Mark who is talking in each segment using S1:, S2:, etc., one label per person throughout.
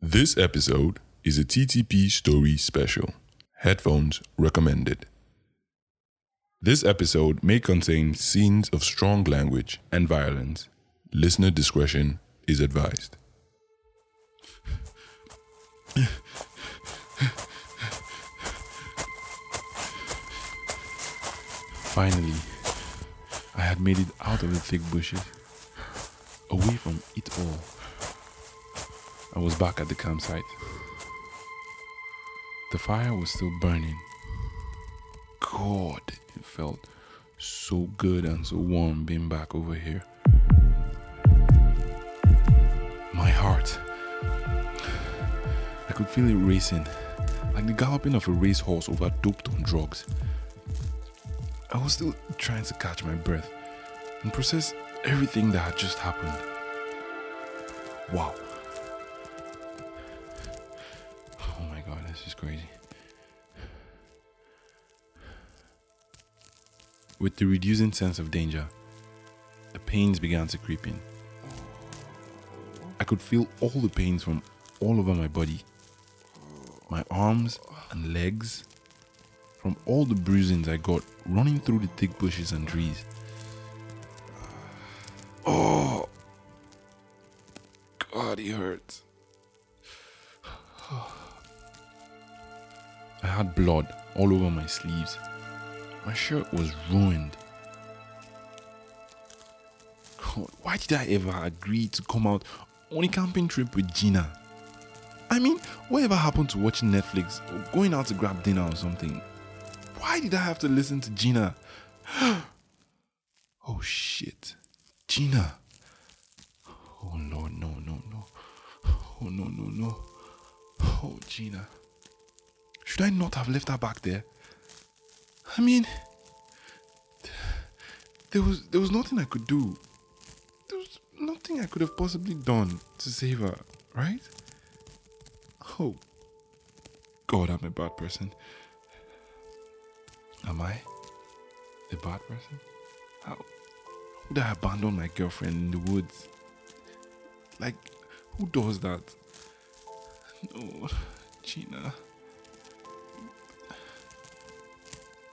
S1: This episode is a TTP Story Special. Headphones recommended. This episode may contain scenes of strong language and violence. Listener discretion is advised.
S2: Finally, I had made it out of the thick bushes, away from it all. I was back at the campsite. The fire was still burning. God, it felt so good and so warm being back over here. My heart, I could feel it racing, like the galloping of a racehorse overdoped on drugs. I was still trying to catch my breath and process everything that had just happened. Wow. Crazy. With the reducing sense of danger, the pains began to creep in. I could feel all the pains from all over my body my arms and legs, from all the bruisings I got running through the thick bushes and trees. Oh, God, it hurts. Had blood all over my sleeves. My shirt was ruined. God, why did I ever agree to come out on a camping trip with Gina? I mean, whatever happened to watching Netflix or going out to grab dinner or something? Why did I have to listen to Gina? oh shit. Gina. Oh no, no, no, no. Oh no, no, no. Oh Gina. Should I not have left her back there? I mean, there was there was nothing I could do. There was nothing I could have possibly done to save her, right? Oh, God, I'm a bad person. Am I a bad person? How would I abandon my girlfriend in the woods? Like, who does that? No, Gina.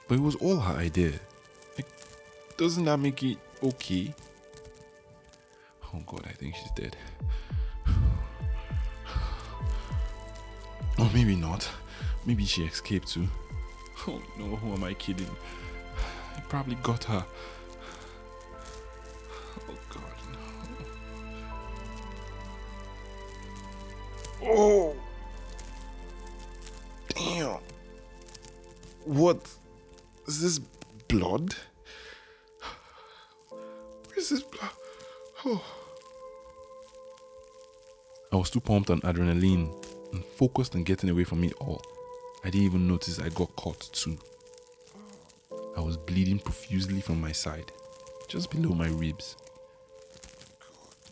S2: But it was all her idea. Like, doesn't that make it okay? Oh God, I think she's dead. Or maybe not. Maybe she escaped too. Oh no, who am I kidding? I probably got her. Oh god, no. Oh! Damn. What? Is this blood? Where's this blood? Oh. I was too pumped on adrenaline and focused on getting away from it all. I didn't even notice I got caught too. I was bleeding profusely from my side, just below my ribs.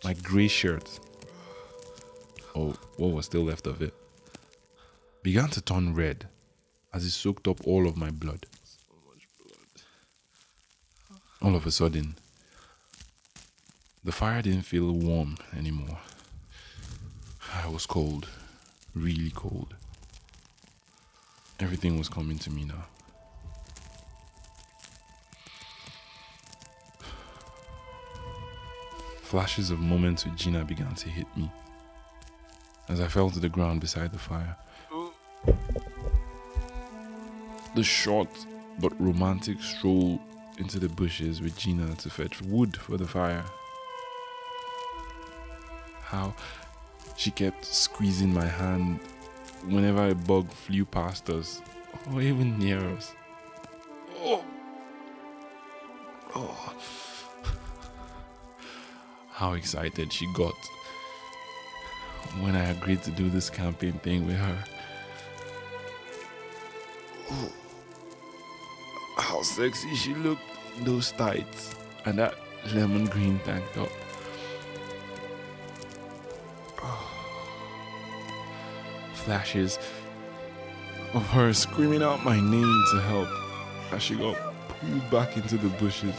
S2: My grey shirt, or what was still left of it, began to turn red as it soaked up all of my blood. All of a sudden, the fire didn't feel warm anymore. I was cold really cold. Everything was coming to me now. Flashes of moments with Gina began to hit me as I fell to the ground beside the fire. The short but romantic stroll into the bushes with Gina to fetch wood for the fire. How she kept squeezing my hand whenever a bug flew past us or even near us. Oh. Oh. How excited she got when I agreed to do this camping thing with her. Oh. How sexy she looked those tights and that lemon green tank top. flashes of her screaming out my name to help as she got pulled back into the bushes.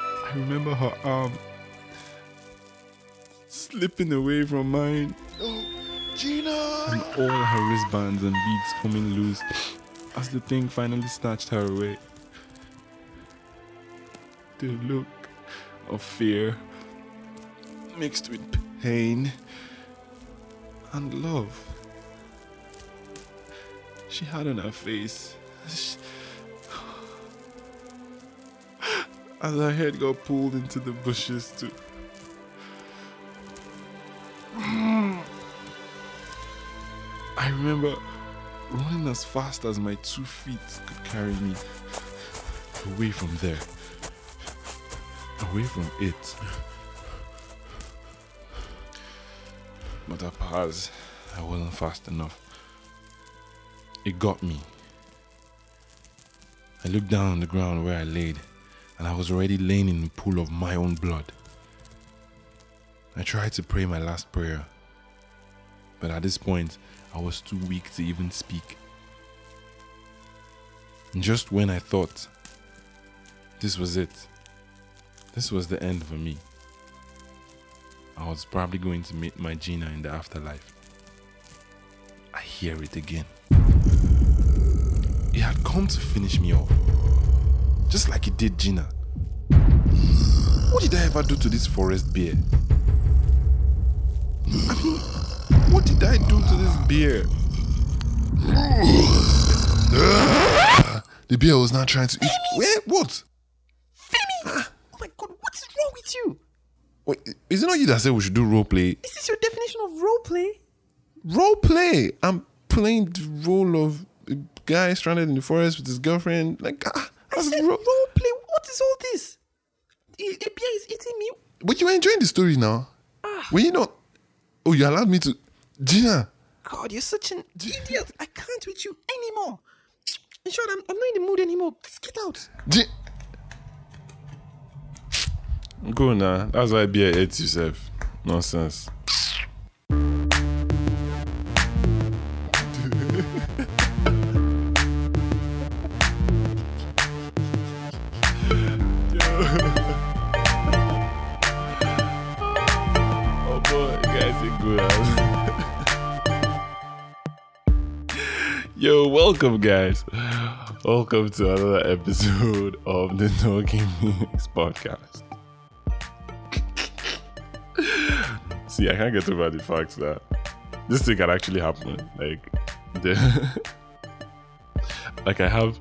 S2: I remember her arm slipping away from mine.
S1: Oh, Gina!
S2: And all her wristbands and beads coming loose as the thing finally snatched her away. The look of fear mixed with pain and love she had on her face. As her head got pulled into the bushes too. I remember running as fast as my two feet could carry me away from there, away from it. But apart, I wasn't fast enough. It got me. I looked down on the ground where I laid, and I was already laying in a pool of my own blood. I tried to pray my last prayer, but at this point, I was too weak to even speak. And just when I thought this was it, this was the end for me, I was probably going to meet my Gina in the afterlife. I hear it again. It had come to finish me off, just like it did Gina. What did I ever do to this forest bear? I mean, what did I do to this beer?
S1: The beer was not trying to eat. Wait, what? Femi!
S3: Oh my god, what is wrong with you?
S1: Wait, is it not you that said we should do role play?
S3: Is this your definition of role play?
S1: Role play. I'm playing the role of a guy stranded in the forest with his girlfriend. Like, ah,
S3: I said
S1: ro-
S3: role play. What is all this? A, beer is eating me.
S1: But you are enjoying the story now. Were you not? Oh, you allowed me to. Gina.
S3: God, you're such an idiot. I can't with you anymore. In short, I'm, I'm not in the mood anymore. Please get out.
S1: Gi-
S2: Go now. That's why I beer ate yourself. Nonsense. Welcome, guys. Welcome to another episode of the No Gaming podcast. See, I can't get over the fact that this thing can actually happen. Like, the like I have,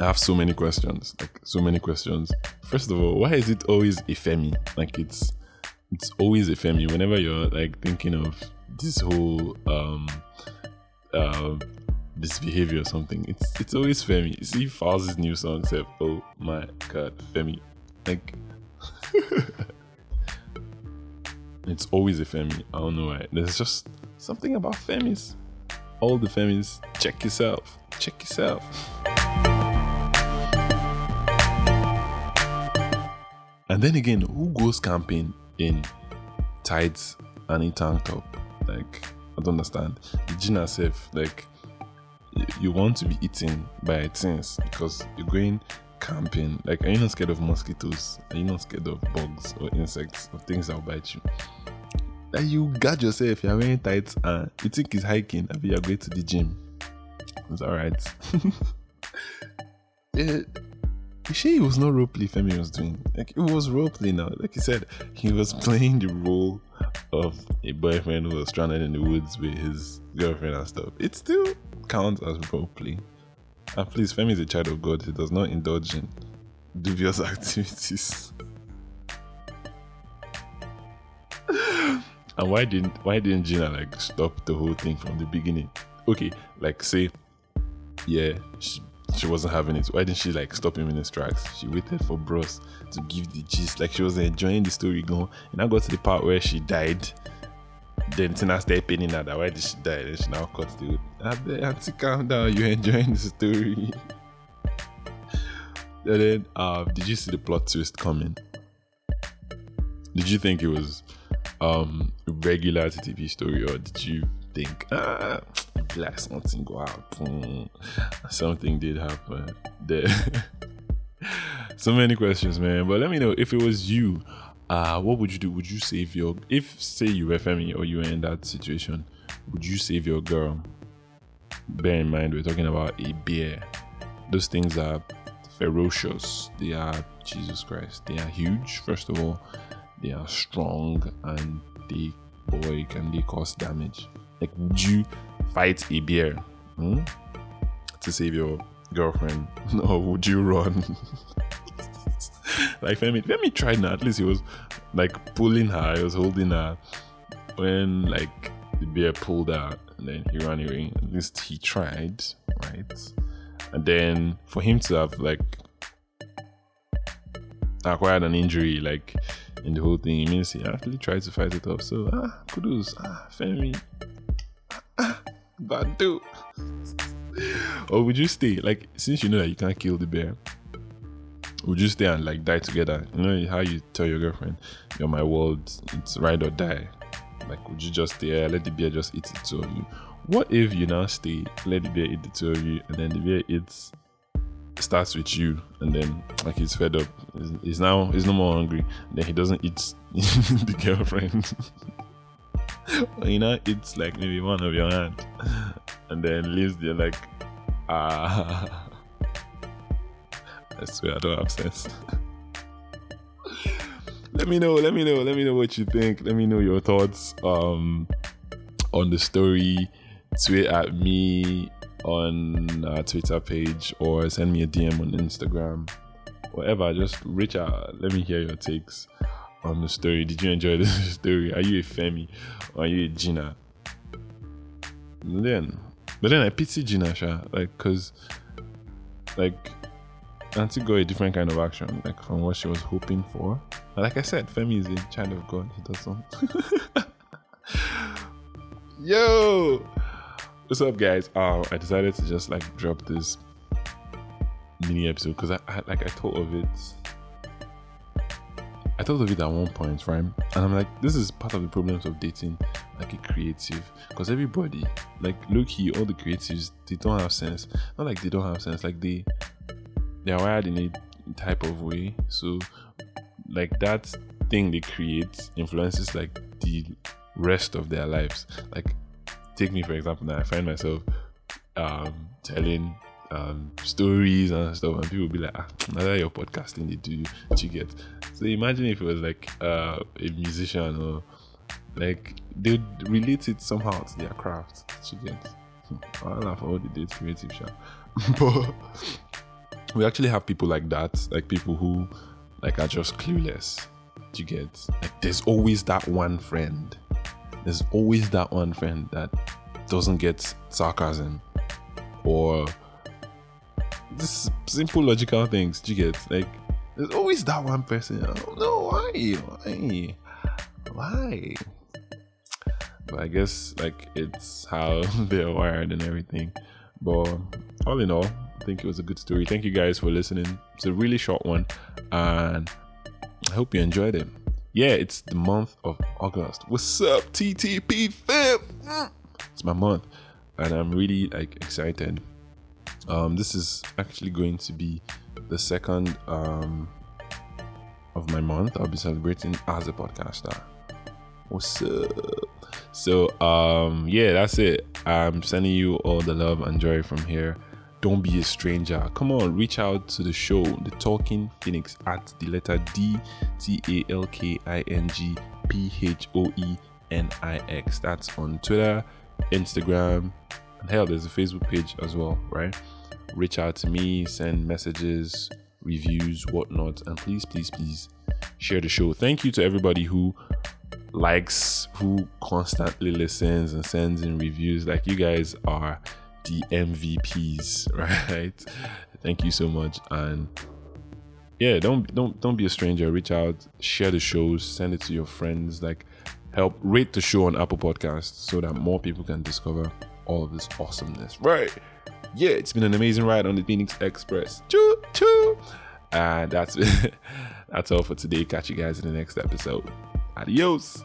S2: I have so many questions. Like, so many questions. First of all, why is it always a femi? Like, it's it's always a femi. Whenever you're like thinking of this whole um uh misbehavior or something, it's it's always femi. You see, Falz's new song said, "Oh my god, femi," like. It's always a Femi. I don't know why. There's just something about Femis. All the Femis, check yourself. Check yourself. And then again, who goes camping in tights and a tank top? Like, I don't understand. Gina safe, like, you want to be eaten by things because you're going camping. Like, are you not scared of mosquitoes? Are you not scared of bugs or insects or things that will bite you? That you guard yourself, you're wearing tights and you think it's hiking, and you're going to the gym. It's yeah, you sure it was not role roleplay Femi was doing? Like it was roleplay now. Like he said, he was playing the role of a boyfriend who was stranded in the woods with his girlfriend and stuff. It still counts as roleplay. And please, Femi is a child of God. He does not indulge in dubious activities. and why didn't why didn't Gina like stop the whole thing from the beginning? Okay, like say, yeah, she, she wasn't having it. Why didn't she like stop him in his tracks? She waited for Bros to give the gist. Like she was enjoying the story going. And I got to the part where she died. Then Tina started pinning her that why did she die? Then she now cut the wood. I bet Auntie, calm down. You're enjoying the story. and then, uh, did you see the plot twist coming? Did you think it was um regular TV story, or did you think ah like something go happen? Something did happen. There. so many questions, man. But let me know if it was you. uh, what would you do? Would you save your if say you were Femi or you were in that situation? Would you save your girl? Bear in mind we're talking about a bear. Those things are ferocious. They are Jesus Christ. They are huge. First of all, they are strong and they boy can they cause damage. Like would you fight a bear hmm? to save your girlfriend, or would you run? like Femi, Femi tried now. At least he was like pulling her. He was holding her when like the bear pulled out, and then he ran away. At least he tried, right? And then for him to have like acquired an injury, like in the whole thing, it means he actually tried to fight it off. So ah, kudos, ah, Femi, Badu. or would you stay? Like, since you know that you can't kill the bear, would you stay and like die together? You know how you tell your girlfriend, "You're my world. It's ride or die." Like, would you just stay let the bear just eat the two you? What if you now stay, let the bear eat the two of you, and then the bear eats starts with you, and then like he's fed up. He's now he's no more hungry. Then he doesn't eat the girlfriend. you know, it's like maybe one of your hand, and then leaves there like ah. I swear I don't have sense. let me know. Let me know. Let me know what you think. Let me know your thoughts um on the story. Tweet at me on our Twitter page or send me a DM on Instagram. Whatever, just reach out. Let me hear your takes on the story. Did you enjoy this story? Are you a Femi or are you a Gina? Then, but then I pity Gina, Sha, like, cause, like, Auntie got a different kind of action, like from what she was hoping for. And like I said, Femi is a child of God. He does something. Yo, what's up, guys? Um, I decided to just like drop this mini episode because I, I like I thought of it I thought of it at one point, right? And I'm like, this is part of the problems of dating like a creative. Because everybody, like look here, all the creatives, they don't have sense. Not like they don't have sense, like they they're wired in a type of way. So like that thing they create influences like the rest of their lives. Like take me for example now, I find myself um telling um, stories and stuff, and people be like, ah, now your podcasting, they do you get. So imagine if it was like uh, a musician or like they'd relate it somehow to their craft. You get. I laugh all the dates creative show. but we actually have people like that, like people who like are just clueless. You get like there's always that one friend. There's always that one friend that doesn't get sarcasm or this simple logical things. Do you get like there's always that one person. Know why, why, why. But I guess like it's how they're wired and everything. But all in all, I think it was a good story. Thank you guys for listening. It's a really short one, and I hope you enjoyed it. Yeah, it's the month of August. What's up, TTP fam? It's my month, and I'm really like excited um, this is actually going to be the second um, of my month. I'll be celebrating as a podcaster. What's up? So, um, yeah, that's it. I'm sending you all the love and joy from here. Don't be a stranger. Come on, reach out to the show, The Talking Phoenix, at the letter D T A L K I N G P H O E N I X. That's on Twitter, Instagram, and hell, there's a Facebook page as well, right? Reach out to me, send messages, reviews, whatnot, and please, please, please share the show. Thank you to everybody who likes, who constantly listens and sends in reviews. Like you guys are the MVPs, right? Thank you so much. And yeah, don't don't don't be a stranger. Reach out, share the shows, send it to your friends. Like help rate the show on Apple Podcasts so that more people can discover all of this awesomeness. Right. Yeah, it's been an amazing ride on the Phoenix Express. Choo choo. And that's that's all for today. Catch you guys in the next episode. Adios.